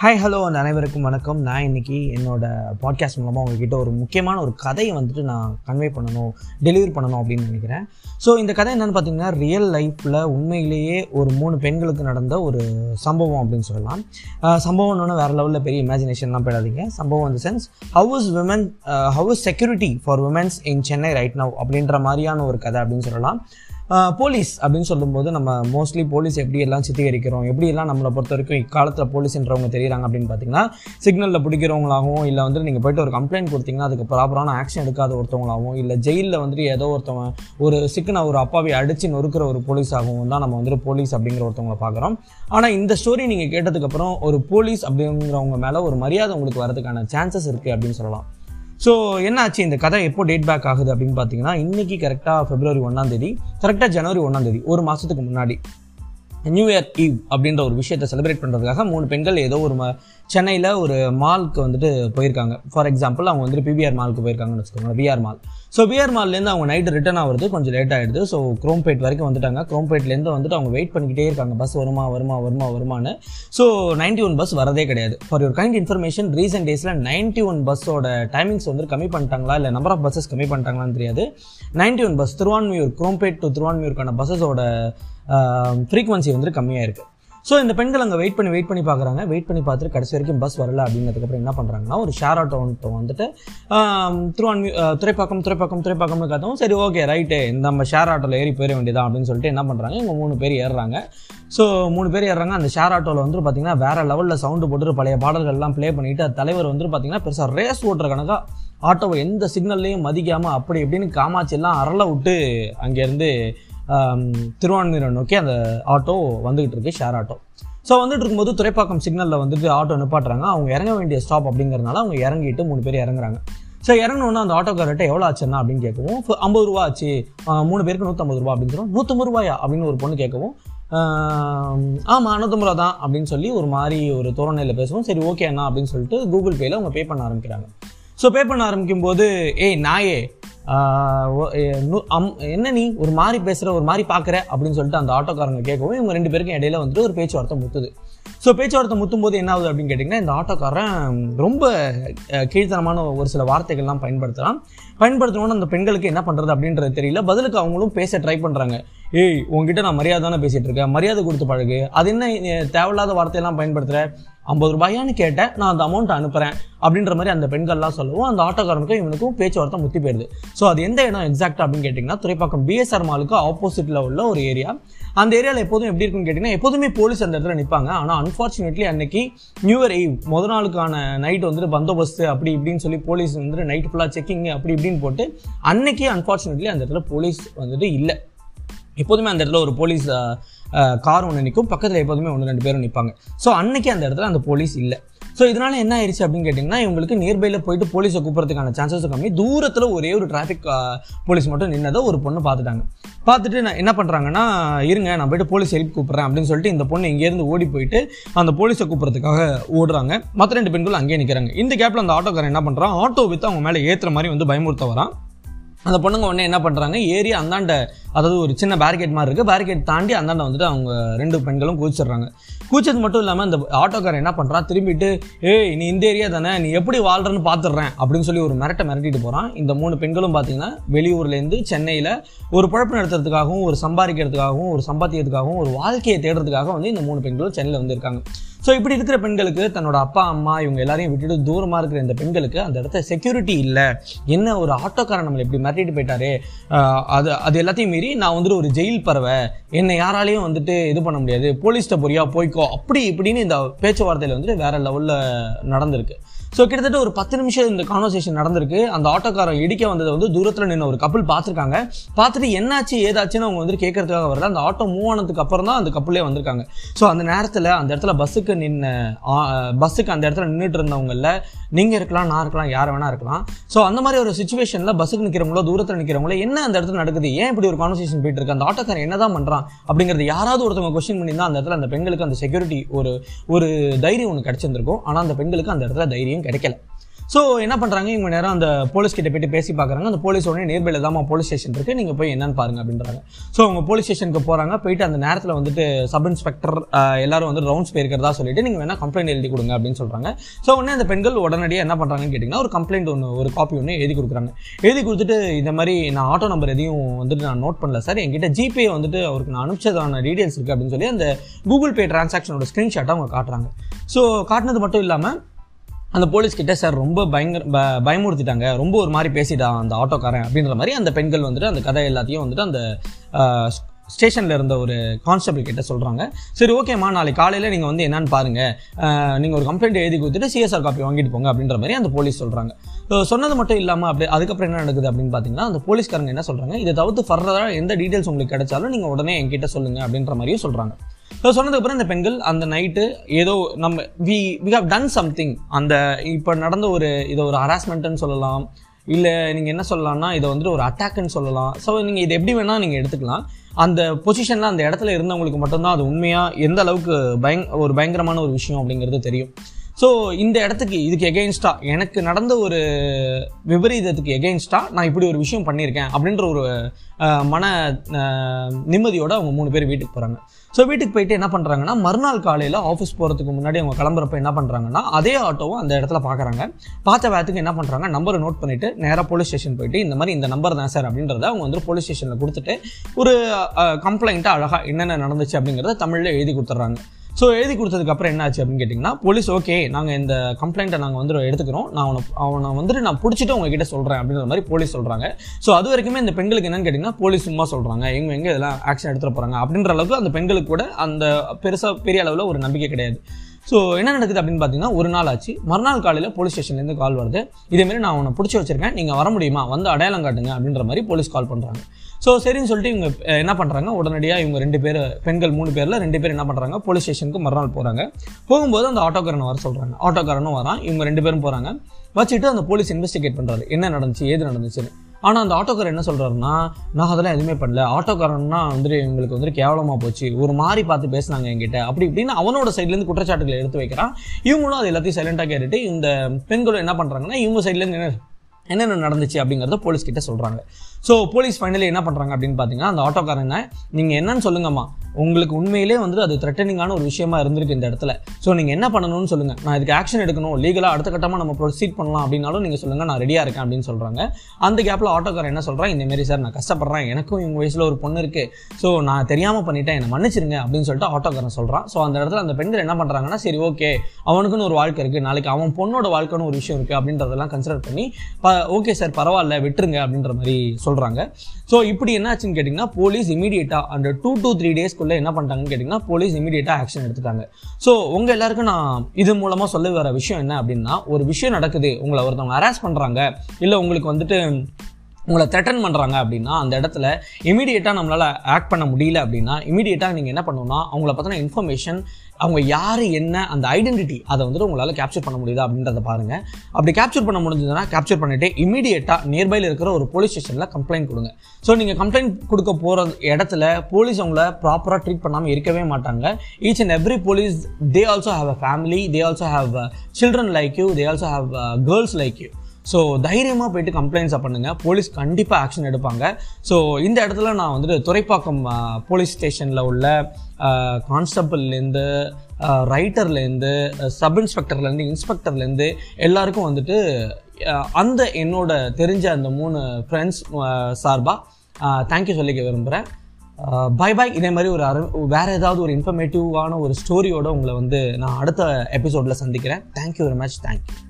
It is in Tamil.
ஹாய் ஹலோ அந்த அனைவருக்கும் வணக்கம். நான் இன்னைக்கு என்னோட பாட்காஸ்ட் மூலமாக உங்ககிட்ட ஒரு முக்கியமான ஒரு கதையை வந்துட்டு நான் கன்வே பண்ணணும் டெலிவரி பண்ணணும் அப்படின்னு நினைக்கிறேன். ஸோ இந்த கதை என்னென்னு பார்த்தீங்கன்னா ரியல் லைஃப்பில் உண்மையிலேயே ஒரு மூணு பெண்களுக்கு நடந்த ஒரு சம்பவம் அப்படின்னு சொல்லலாம். சம்பவம்னு வேறு லெவலில் பெரிய இமேஜினேஷன்லாம் போயிடாதீங்க. சம்பவம் இந்த sense how is women how is security for womens in Chennai right now அப்படின்ற மாதிரியான ஒரு கதை அப்படின்னு சொல்லலாம். போலீஸ் அப்படின்னு சொல்லும்போது நம்ம மோஸ்ட்லி போலீஸ் எப்படி எல்லாம் சித்திகரிக்கிறோம் எப்படி எல்லாம் நம்மளை பொறுத்த வரைக்கும் இக்காலத்தில் போலீஸ்ன்றவங்க தெரியுறாங்க அப்படின்னு பார்த்தீங்கன்னா சிக்னலில் பிடிக்கிறவங்களாகவும் இல்லை வந்து நீங்கள் போயிட்டு ஒரு கம்ப்ளைண்ட் கொடுத்தீங்கன்னா அதுக்கு ப்ராப்பரான ஆக்ஷன் எடுக்காத ஒருத்தவங்களாகவும் இல்லை ஜெயிலில் வந்துட்டு ஏதோ ஒருத்தவங்க ஒரு சிக்கனை ஒரு அப்பாவை அடித்து நொறுக்கிற ஒரு போலீஸாகவும் தான் நம்ம வந்துட்டு போலீஸ் அப்படிங்கிற ஒருத்தவங்களை பார்க்குறோம் ஆனால் இந்த ஸ்டோரி நீங்கள் கேட்டதுக்கப்புறம் ஒரு போலீஸ் அப்படிங்கிறவங்க மேலே ஒரு மரியாதை உங்களுக்கு வரதுக்கான சான்சஸ் இருக்குது அப்படின்னு சொல்லலாம். ஸோ என்னாச்சு? இந்த கதை எப்போ டேட் பேக் ஆகுது அப்படின்னு பார்த்தீங்கன்னா இன்றைக்கி கரெக்டாக ஃபெப்ரவரி ஒன்றாம் தேதி கரெக்டாக ஜனவரி ஒன்றாம் தேதி ஒரு மாதத்துக்கு முன்னாடி. நியூ இயர் ஈவ் அப்படின்ற ஒரு விஷயத்தை செலிப்ரேட் பண்ணுறதுக்காக மூணு பெண்கள் ஏதோ ஒரு ம சென்னையில் ஒரு மாலுக்கு வந்துட்டு போயிருக்காங்க. ஃபார் எக்ஸாம்பிள் அவங்க வந்துட்டு பிபிஆர் மாலுக்கு போயிருக்காங்கன்னு வச்சுக்கோங்க பிஆர் மால் ஸோ பிஆர் மால்லேருந்து அவங்க நைட்டு ரிட்டர்ன் ஆகிறது கொஞ்சம் லேட் ஆகிடுது ஸோ குரோம்பேட் வரைக்கும் வந்துட்டாங்க. குரோம்பேட்லேருந்து வந்துட்டு அவங்க வெயிட் பண்ணிக்கிட்டே இருக்காங்க. பஸ் வருமா வருமா வருமா வருமானு ஸோ நைன்டி ஒன் பஸ் வரதே கிடையாது. For your kind information recent டேஸில் நைன்டி ஒன் பஸ்ஸோட டைமிங்ஸ் வந்து கம்மி பண்ணிட்டாங்களா? இல்லை நம்பர் ஆஃப் பஸ்ஸஸ் கம்மி பண்ணிட்டாங்களான்னு தெரியாது. Ninety one bus Thiruvanmiyur Chromepet to திருவான்மியூருக்கான பஸ்ஸஸோட ஃப்ரீக்வன்சி வந்து கம்மியாக இருக்குது ஸோ இந்த பெண்கள் அங்கே வெயிட் பண்ணி வெயிட் பண்ணி பார்க்குறாங்க. வெயிட் பண்ணி பார்த்துட்டு கடைசி வரைக்கும் பஸ் வரல அப்படிங்கிறதுக்கப்புறம் என்ன பண்ணுறாங்கன்னா ஒரு ஷேர் ஆட்டோ வந்துட்டு திருவான்மி துறைப்பாக்கம் துறைப்பாக்கம் துறைப்பாக்கம்னு காத்தவும் சரி ஓகே ரைட்டு இந்த நம்ம ஷேர் ஆட்டோவில் ஏறி போயிட வேண்டியதான் அப்படின்னு சொல்லிட்டு என்ன பண்ணுறாங்க இவங்க மூணு பேர் ஏறுறாங்க. ஸோ மூணு பேர் ஏறுறாங்க. அந்த ஷேர் ஆட்டோவில் வந்து பார்த்தீங்கன்னா வேறு லெவலில் சவுண்டு போட்டு பழைய பாடல்கள்லாம் ப்ளே பண்ணிவிட்டு அது தலைவர் வந்து பார்த்தீங்கன்னா பெருசாக ரேஸ் ஓட்டுற கணக்காக ஆட்டோவை எந்த சிக்னல்லையும் மதிக்காமல் அப்படி இப்படின்னு காமாச்சி எல்லாம் அரள விட்டு அங்கேருந்து திருவான்மையூரை நோக்கி அந்த ஆட்டோ வந்துகிட்டு இருக்கு ஷேர் ஆட்டோ ஸோ வந்துட்டு இருக்கும்போது துறைப்பாக்கம் சிக்னலில் வந்துட்டு ஆட்டோ நிப்பாட்டுறாங்க. அவங்க இறங்க வேண்டிய ஸ்டாப் அப்படிங்கிறதுனால அவங்க இறங்கிட்டு மூணு பேர் இறங்குறாங்க. ஸோ இறங்கணுன்னா அந்த ஆட்டோக்காரர்கிட்ட எவ்வளோ ஆச்சுன்னா அப்படின்னு கேட்கவும். ஐம்பது ரூபா ஆச்சு. மூணு பேருக்கு நூற்றம்பது ரூபா அப்படின்னு சொல்லுவோம். நூற்றம்பது ரூபாயா அப்படின்னு ஒரு பொண்ணு கேட்கவும் ஆமாம் நூற்றம்பது ரூபா தான் அப்படின்னு சொல்லி ஒரு மாதிரி ஒரு தோரணையில் பேசுவோம். சரி ஓகே அண்ணா அப்படின்னு சொல்லிட்டு கூகுள் பேயில் அவங்க பே பண்ண ஆரம்பிக்கிறாங்க. ஸோ பே பண்ண ஆரம்பிக்கும் போது ஏய் நாயே என்ன நீ? ஒரு மாதிரி பேசுகிற ஒரு மாதிரி பார்க்குற அப்படின்னு சொல்லிட்டு அந்த ஆட்டோக்காரங்க கேட்கவும் இவங்க ரெண்டு பேருக்கும் இடையில வந்துட்டு ஒரு பேச்சுவார்த்தை முத்துது. ஸோ பேச்சுவார்த்தை முத்தும் போது என்ன ஆகுது அப்படின்னு கேட்டிங்கன்னா இந்த ஆட்டோக்காரன் ரொம்ப கீழ்த்தனமான ஒரு சில வார்த்தைகள்லாம் பயன்படுத்துகிறான் பயன்படுத்தினோன்னு அந்த பெண்களுக்கு என்ன பண்ணுறது அப்படின்றது தெரியல. பதிலுக்கு அவங்களும் பேச ட்ரை பண்ணுறாங்க ஏய் உங்ககிட்ட நான் மரியாதை தானே பேசிகிட்டு இருக்கேன். மரியாதை கொடுத்து பழகு. அது என்ன தேவையில்லாத வார்த்தையெல்லாம் பயன்படுத்துகிற ஐம்பது ரூபாயான்னு கேட்டேன் நான் அந்த அமௌண்ட் அனுப்புகிறேன் அப்படின்ற மாதிரி அந்த பெண்கள்லாம் சொல்லவும் அந்த ஆட்டோக்காரனுக்கும் இவனுக்கும் பேச்சுவார்த்தை முத்தி போயிருது. ஸோ அது எந்த இடம் எக்ஸாக்ட் அப்படின்னு கேட்டிங்கன்னா துறைப்பாக்கம் பிஎஸ்ஆர் மாலுக்கு ஆப்போசிட்டில் உள்ள ஒரு ஏரியா அந்த ஏரியாவில் எப்போதும் எப்படி இருக்குன்னு கேட்டிங்கன்னா எப்போதுமே போலீஸ் அந்த இடத்துல நிற்பாங்க ஆனால் அன்ஃபார்ச்சுனேட்லி அன்னைக்கு நியூ இயர் ஈவ் முத நாளுக்கான நைட் வந்துட்டு பந்தோபஸ்து அப்படி இப்படின்னு சொல்லி போலீஸ் வந்துட்டு நைட் ஃபுல்லாக செக்கிங் அப்படி இப்படின்னு போட்டு அன்னைக்கு அன்ஃபார்ச்சுனேட்லி அந்த இடத்துல போலீஸ் வந்துட்டு இல்லை. எப்போதுமே அந்த இடத்துல ஒரு போலீஸ் கார் ஒன்று நிற்கும் பக்கத்தில் எப்போதுமே ஒன்று ரெண்டு பேரும் நிற்பாங்க ஸோ அன்னைக்கு அந்த இடத்துல அந்த போலீஸ் இல்லை. ஸோ இதனால் என்ன ஆயிடுச்சு அப்படின்னு கேட்டிங்கன்னா இவங்களுக்கு நியர்பையில் போயிட்டு போலீஸை கூப்பிட்றதுக்கான சான்சஸ் கம்மி. தூரத்தில் ஒரே ஒரு டிராஃபிக் போலீஸ் மட்டும் நின்னதை ஒரு பொண்ணு பார்த்துட்டாங்க. பார்த்துட்டு நான் என்ன பண்ணுறாங்கன்னா இருங்க நான் போயிட்டு போலீஸ் ஹெல்ப் கூப்பிட்றேன் அப்படின்னு சொல்லிட்டு இந்த பொண்ணு இங்கேருந்து ஓடி போயிட்டு அந்த போலீஸை கூப்பிட்றதுக்காக ஓடுறாங்க. மற்ற ரெண்டு பெண்களும் அங்கேயே நிற்கிறாங்க இந்த கேப்பில் அந்த ஆட்டோக்காரன் என்ன பண்ணுறான் ஆட்டோ விற்று அவங்க மேலே ஏற்றுற மாதிரி வந்து பயமுறுத்த வரான். அந்த பொண்ணுங்க உடனே என்ன பண்ணுறாங்க ஏறி அந்தாண்ட அதாவது ஒரு சின்ன பேரிகேட் மாதிரி இருக்குது பேரிகேட் தாண்டி அந்தாண்ட வந்துட்டு அவங்க ரெண்டு பெண்களும் கூச்சிடுறாங்க கூச்சது மட்டும் இல்லாமல் இந்த ஆட்டோக்காரன் என்ன பண்ணுறான் திரும்பிட்டு ஏய் நீ இந்த ஏரியா தானே? நீ எப்படி வாழ்றன்னு பார்த்துடுறேன் அப்படின்னு சொல்லி ஒரு மிரட்டை மிரட்டிட்டு போகிறான் இந்த மூணு பெண்களும் பார்த்தீங்கன்னா வெளியூர்லேருந்து சென்னையில் ஒரு குழப்பம் நடத்துறதுக்காகவும் ஒரு சம்பாதிக்கிறதுக்காகவும் ஒரு சம்பாத்தியத்துக்காகவும் ஒரு வாழ்க்கையை தேடுறதுக்காக வந்து இந்த மூணு பெண்களும் சென்னையில் வந்து இருக்காங்க. ஸோ இப்படி இருக்கிற பெண்களுக்கு தன்னோட அப்பா அம்மா இவங்க எல்லாரையும் விட்டுட்டு தூரமாக இருக்கிற இந்த பெண்களுக்கு அந்த இடத்த செக்யூரிட்டி இல்லை. என்ன ஒரு ஆட்டோக்காரன் நம்மளை இப்படி மிரட்டிட்டு போயிட்டாரு? அது அது எல்லாத்தையும் மீறி நான் வந்துட்டு ஒரு ஜெயில் பறவை என்னை யாராலையும் வந்துட்டு இது பண்ண முடியாது. போலீஸ்கிட்ட பொறியா? போய்க்கோ. அப்படி இப்படின்னு இந்த பேச்சுவார்த்தையில் வந்துட்டு வேற லெவலில் நடந்திருக்கு. ஸோ கிட்டத்தட்ட ஒரு பத்து நிமிஷம் இந்த கான்வர்சேஷன் நடந்திருக்கு. அந்த ஆட்டோக்காரன் இடிக்க வந்ததை வந்து தூரத்தில் நின்று ஒரு கப்பல் பார்த்துருக்காங்க. பார்த்துட்டு என்னாச்சு ஏதாச்சுன்னு அவங்க வந்து கேட்கறதுக்காக வரல. அந்த ஆட்டோ மூவ் ஆனதுக்கு அப்புறம் தான் அந்த கப்பலே வந்திருக்காங்க. ஸோ அந்த நேரத்தில் அந்த இடத்துல பஸ்ஸுக்கு நின்று பஸ்ஸுக்கு அந்த இடத்துல நின்றுட்டு இருந்தவங்கள நீங்கள் இருக்கலாம் நான் இருக்கலாம் யார் வேணா இருக்கலாம். ஸோ அந்த மாதிரி ஒரு சுச்சுவேஷனில் பஸ்ஸுக்கு நிற்கிறவங்களோ தூரத்தில் நிற்கிறவங்களோ என்ன அந்த இடத்துல நடக்குது? ஏன் இப்படி ஒரு கான்வர்சேஷன் போயிட்டு இருக்கு? அந்த ஆட்டோக்காரன் என்ன தான் பண்ணுறான் அப்படிங்கிறது யாராவது ஒருத்தவங்க கொஸ்டின் பண்ணி தான் அந்த இடத்துல அந்த பெண்களுக்கு அந்த செக்யூரிட்டி ஒரு ஒரு தைரியம் ஒன்று கிடச்சிருந்துருக்கும். ஆனால் அந்த பெண்களுக்கு அந்த இடத்துல தைரியம் கிடைக்கல. ஸோ என்ன பண்ணுறாங்க இவங்க நேரம் அந்த போலீஸ் கிட்ட போயிட்டு பேசி பார்க்குறாங்க அந்த போலீஸ் உடனே நேர்மையில் தான் போலீஸ் ஸ்டேஷன் இருக்குது நீங்கள் போய் என்னன்னு பாருங்க அப்படின்றாங்க. ஸோ அவங்க போலீஸ் ஸ்டேஷனுக்கு போகிறாங்க போயிட்டு அந்த நேரத்தில் வந்துட்டு சப் இன்ஸ்பெக்டர் எல்லாரும் வந்து ரவுண்ட்ஸ் போயிருக்கிறதா சொல்லிட்டு நீங்கள் வேணால் கம்ப்ளைண்ட் எழுதி கொடுங்க அப்படின்னு சொல்கிறாங்க ஸோ உடனே அந்த பெண்கள் உடனடியாக என்ன பண்ணுறாங்கன்னு கேட்டிங்கன்னா ஒரு கம்ப்ளைண்ட் ஒன்று ஒரு காப்பி ஒன்று எழுதி கொடுக்குறாங்க. எழுதி கொடுத்துட்டு இந்த மாதிரி நான் ஆட்டோ நம்பர் எதையும் வந்துட்டு நான் நோட் பண்ணல சார் என்கிட்ட ஜிபே வந்துட்டு அவருக்கு நான் அனுப்பிச்சதான டீடைல்ஸ் இருக்குது அப்படின்னு சொல்லி அந்த கூகுள் பே டிரான்சாக்ஷனோட ஸ்க்ரீன்ஷாட்டை அவங்க காட்டுறாங்க. ஸோ காட்டினது மட்டும் இல்லாமல் அந்த போலீஸ்கிட்ட சார் ரொம்ப பயங்கர ப பயமுறுத்திட்டாங்க. ரொம்ப ஒரு மாதிரி பேசிட்டான் அந்த ஆட்டோக்காரன் அப்படின்ற மாதிரி அந்த பெண்கள் வந்துட்டு அந்த கதை எல்லாத்தையும் வந்துட்டு அந்த ஸ்டேஷனில் இருந்த ஒரு கான்ஸ்டபிள் கிட்ட சொல்கிறாங்க சரி ஓகேம்மா நாளைக்கு காலையில் நீங்கள் வந்து என்னன்னு பாருங்கள் நீங்கள் ஒரு கம்ப்ளைண்ட் எழுதி கொடுத்துட்டு சிஎஸ்ஆர் காப்பி வாங்கிட்டு போங்க அப்படின்ற மாதிரி அந்த போலீஸ் சொல்கிறாங்க சொன்னது மட்டும் இல்லாமல் அப்படி அதுக்கப்புறம் என்ன நடக்குது அப்படின்னு பார்த்தீங்கன்னா அந்த போலீஸ்காரங்க என்ன சொல்கிறாங்க இதை தவிர்த்து ஃபர்தராக எந்த டீட்டெயில்ஸ் உங்களுக்கு கிடைச்சாலும் நீங்கள் உடனே என்கிட்ட சொல்லுங்கள் அப்படின்ற மாதிரியும் சொல்கிறாங்க ஸோ சொன்னதுக்கப்புறம் இந்த பெண்கள் அந்த நைட்டு ஏதோ நம்ம we we have done something அந்த இப்போ நடந்த ஒரு இதை ஒரு ஹராஸ்மெண்ட்டுன்னு சொல்லலாம். இல்லை நீங்கள் என்ன சொல்லலாம்னா இதை வந்துட்டு ஒரு அட்டாக்குன்னு சொல்லலாம். ஸோ நீங்கள் இது எப்படி வேணால் நீங்கள் எடுத்துக்கலாம். அந்த பொசிஷனில் அந்த இடத்துல இருந்தவங்களுக்கு மட்டும்தான் அது உண்மையாக எந்த அளவுக்கு பயங் ஒரு பயங்கரமான ஒரு விஷயம் அப்படிங்கிறது தெரியும். ஸோ இந்த இடத்துக்கு இதுக்கு எகெயின்ஸ்டா எனக்கு நடந்த ஒரு விபரீதத்துக்கு எகெயின்ஸ்டா நான் இப்படி ஒரு விஷயம் பண்ணியிருக்கேன் அப்படின்ற ஒரு மன நிம்மதியோடு அவங்க மூணு பேர் வீட்டுக்கு போகிறாங்க ஸோ வீட்டுக்கு போயிட்டு என்ன பண்ணுறாங்கன்னா மறுநாள் காலையில் ஆஃபீஸ் போகிறதுக்கு முன்னாடி அவங்க கிளம்புறப்ப என்ன பண்ணுறாங்கன்னா அதே ஆட்டோவும் அந்த இடத்துல பார்க்குறாங்க பார்த்த வேத்துக்கு என்ன பண்ணுறாங்க நம்பரை நோட் பண்ணிவிட்டு நேராக போலீஸ் ஸ்டேஷன் போயிட்டு இந்த மாதிரி இந்த நம்பர் தான் சார் அப்படின்றத அவங்க வந்து போலீஸ் ஸ்டேஷனில் கொடுத்துட்டு ஒரு கம்ப்ளைண்ட்டை அழகாக என்னென்ன நடந்துச்சு அப்படிங்கிறத தமிழில் எழுதி கொடுத்துட்றாங்க. ஸோ எழுதி கொடுத்ததுக்கப்புறம் என்ன ஆச்சு அப்படின்னு கேட்டிங்கன்னா போலீஸ் ஓகே நாங்கள் இந்த கம்ப்ளைண்ட்டை நாங்கள் வந்து எடுத்துக்கிறோம். நான் அவனை அவனை வந்துட்டு நான் பிடிச்சிட்டு உங்ககிட்ட சொல்கிறேன் அப்படின்ற மாதிரி போலீஸ் சொல்கிறாங்க ஸோ அது வரைக்குமே இந்த பெண்களுக்கு என்னன்னு கேட்டிங்கன்னா போலீஸ் சும்மா சொல்கிறாங்க எங்கே எங்கே இதெல்லாம் ஆக்ஷன் எடுத்துகிட்டு போகிறாங்க அப்படின்ற அளவுக்கு அந்த பெண்களுக்கு கூட அந்த பெருசாக பெரிய அளவில் ஒரு நம்பிக்கை கிடையாது. ஸோ என்ன நடக்குது அப்படின்னு பார்த்தீங்கன்னா ஒரு நாள் ஆச்சு. மறுநாள் காலையில் போலீஸ் ஸ்டேஷன்லேருந்து கால் வருது. இதேமாரி நான் உன்னை பிடிச்சி வச்சிருக்கேன். நீங்கள் வர முடியுமா? வந்து அடையாளம் காட்டுங்க அப்படின்ற மாதிரி போலீஸ் கால் பண்ணுறாங்க ஸோ சரின்னு சொல்லிட்டு இவங்க என்ன பண்ணுறாங்க உடனடியாக இவங்க ரெண்டு பேர் பெண்கள் மூணு பேரில் ரெண்டு பேர் என்ன பண்ணுறாங்க போலீஸ் ஸ்டேஷனுக்கு மறுநாள் போகிறாங்க போகும்போது அந்த ஆட்டோக்காரனை வர சொல்கிறாங்க ஆட்டோக்காரனும் வரான். இவங்க ரெண்டு பேரும் போகிறாங்க வச்சுட்டு அந்த போலீஸ் இன்வெஸ்டிகேட் பண்ணுறாரு என்ன நடந்துச்சு? ஏது நடந்துச்சுன்னு. ஆனால் அந்த ஆட்டோக்காரர் என்ன சொல்கிறாருன்னா நான் அதெல்லாம் எதுவுமே பண்ணல. ஆட்டோக்காரன்னா வந்துட்டு எங்களுக்கு வந்துட்டு கேவலமாக போச்சு. ஒரு மாதிரி பார்த்து பேசினாங்க என்கிட்ட. அப்படி இப்படின்னு அவனோட சைட்லேருந்து குற்றச்சாட்டுகளை எடுத்து வைக்கிறான். இவங்களும் அது எல்லாத்தையும் சைலண்டாக கேட்டுட்டு இந்த பெண்களும் என்ன பண்ணுறாங்கன்னா இவங்க சைட்லேருந்து என்ன என்னென்ன நடந்துச்சு அப்படிங்கிறத போலீஸ் கிட்ட சொல்கிறாங்க ஸோ போலீஸ் ஃபைனலி என்ன பண்ணுறாங்க அப்படின்னு பார்த்தீங்கன்னா அந்த ஆட்டோக்காரனை நீங்கள் என்னன்னு சொல்லுங்கம்மா. உங்களுக்கு உண்மையிலே வந்து அது த்ரெட்டனிங்கான ஒரு விஷயமா இருந்திருக்கு இந்த இடத்துல. ஸோ நீங்கள் என்ன பண்ணணும்னு சொல்லுங்கள் நான் இதுக்கு ஆக்ஷன் எடுக்கணும். லீகலாக அடுத்த கட்டமாக நம்ம ப்ரொசீட் பண்ணலாம் அப்படின்னாலும் நீங்கள் சொல்லுங்கள் நான் ரெடியாக இருக்கேன் அப்படின்னு சொல்கிறாங்க அந்த கேப்பில் ஆட்டோக்காரன் என்ன சொல்கிறான் இந்தமாரி சார் நான் கஷ்டப்படுறேன். எனக்கும் இவங்க வயசில் ஒரு பொண்ணு இருக்குது ஸோ நான் தெரியாமல் பண்ணிட்டேன். என்னை மன்னிச்சிருங்க அப்படின்னு சொல்லிட்டு ஆட்டோக்காரன் சொல்கிறான் ஸோ அந்த இடத்துல அந்த பெண்கள் என்ன பண்ணுறாங்கன்னா சரி ஓகே அவனுக்குன்னு ஒரு வாழ்க்கை இருக்குது நாளைக்கு அவன் பொண்ணோட வாழ்க்கைன்னு ஒரு விஷயம் இருக்குது அப்படின்றதெல்லாம் கன்சிடர் பண்ணி ஓகே சார் பரவாயில்ல. விட்டுருங்க அப்படின்ற மாதிரி சொல்கிறாங்க ஸோ இப்படி என்ன ஆச்சுன்னு கேட்டிங்கன்னா போலீஸ் இமீடியட்டாக அந்த டூ டூ த்ரீ டேஸ்க்குள்ளே என்ன பண்ணிட்டாங்கன்னு கேட்டிங்கன்னா போலீஸ் இமீடியட்டாக ஆக்ஷன் எடுத்துட்டாங்க. ஸோ உங்கள் எல்லாருக்கும் நான் இது மூலமாக சொல்ல வர விஷயம் என்ன அப்படின்னா ஒரு விஷயம் நடக்குது உங்களை ஒருத்தவங்க ஹராஸ் பண்ணுறாங்க இல்லை உங்களுக்கு வந்துட்டு உங்களை த்ரெட்டன் பண்ணுறாங்க அப்படின்னா அந்த இடத்துல இமீடியட்டாக நம்மளால் ஆக்ட் பண்ண முடியல அப்படின்னா இமீடியட்டாக நீங்கள் என்ன பண்ணணும்னா அவங்கள பற்றின இன்ஃபர்மேஷன் அவங்க யார் என்ன அந்த ஐடென்டிட்டி அதை வந்துட்டு உங்களால் கேப்சர் பண்ண முடியுதா அப்படின்றத பாருங்கள் அப்படி கேப்சர் பண்ண முடிஞ்சதுன்னா கேப்சர் பண்ணிவிட்டு இமீடியட்டாக நியர்பையில் இருக்கிற ஒரு போலீஸ் ஸ்டேஷனில் கம்ப்ளைண்ட் கொடுங்க. ஸோ நீங்கள் கம்ப்ளைண்ட் கொடுக்க போகிற இடத்துல போலீஸ் அவங்கள ப்ராப்பராக ட்ரீட் பண்ணாமல் இருக்கவே மாட்டாங்க. Each and every police they also have a family they also have children like you they also have girls like you so தைரியமாக போயிட்டு கம்ப்ளைண்ட்ஸை பண்ணுங்கள் போலீஸ் கண்டிப்பாக ஆக்ஷன் எடுப்பாங்க. ஸோ இந்த இடத்துல நான் வந்துட்டு துறைப்பாக்கம் போலீஸ் ஸ்டேஷனில் உள்ள கான்ஸ்டபிள்லேருந்து ரைட்டர்லேருந்து சப் இன்ஸ்பெக்டர்லேருந்து இன்ஸ்பெக்டர்லேருந்து எல்லாருக்கும் வந்துட்டு அந்த என்னோட தெரிஞ்ச அந்த மூணு ஃப்ரெண்ட்ஸ் சார்பாக தேங்க்யூ சொல்லிக்க விரும்புகிறேன் பை பாய் இதே மாதிரி ஒரு அரு வேறு ஏதாவது ஒரு இன்ஃபர்மேட்டிவான ஒரு ஸ்டோரியோட உங்களை வந்து நான் அடுத்த எபிசோடில் சந்திக்கிறேன். Thank you very much thank you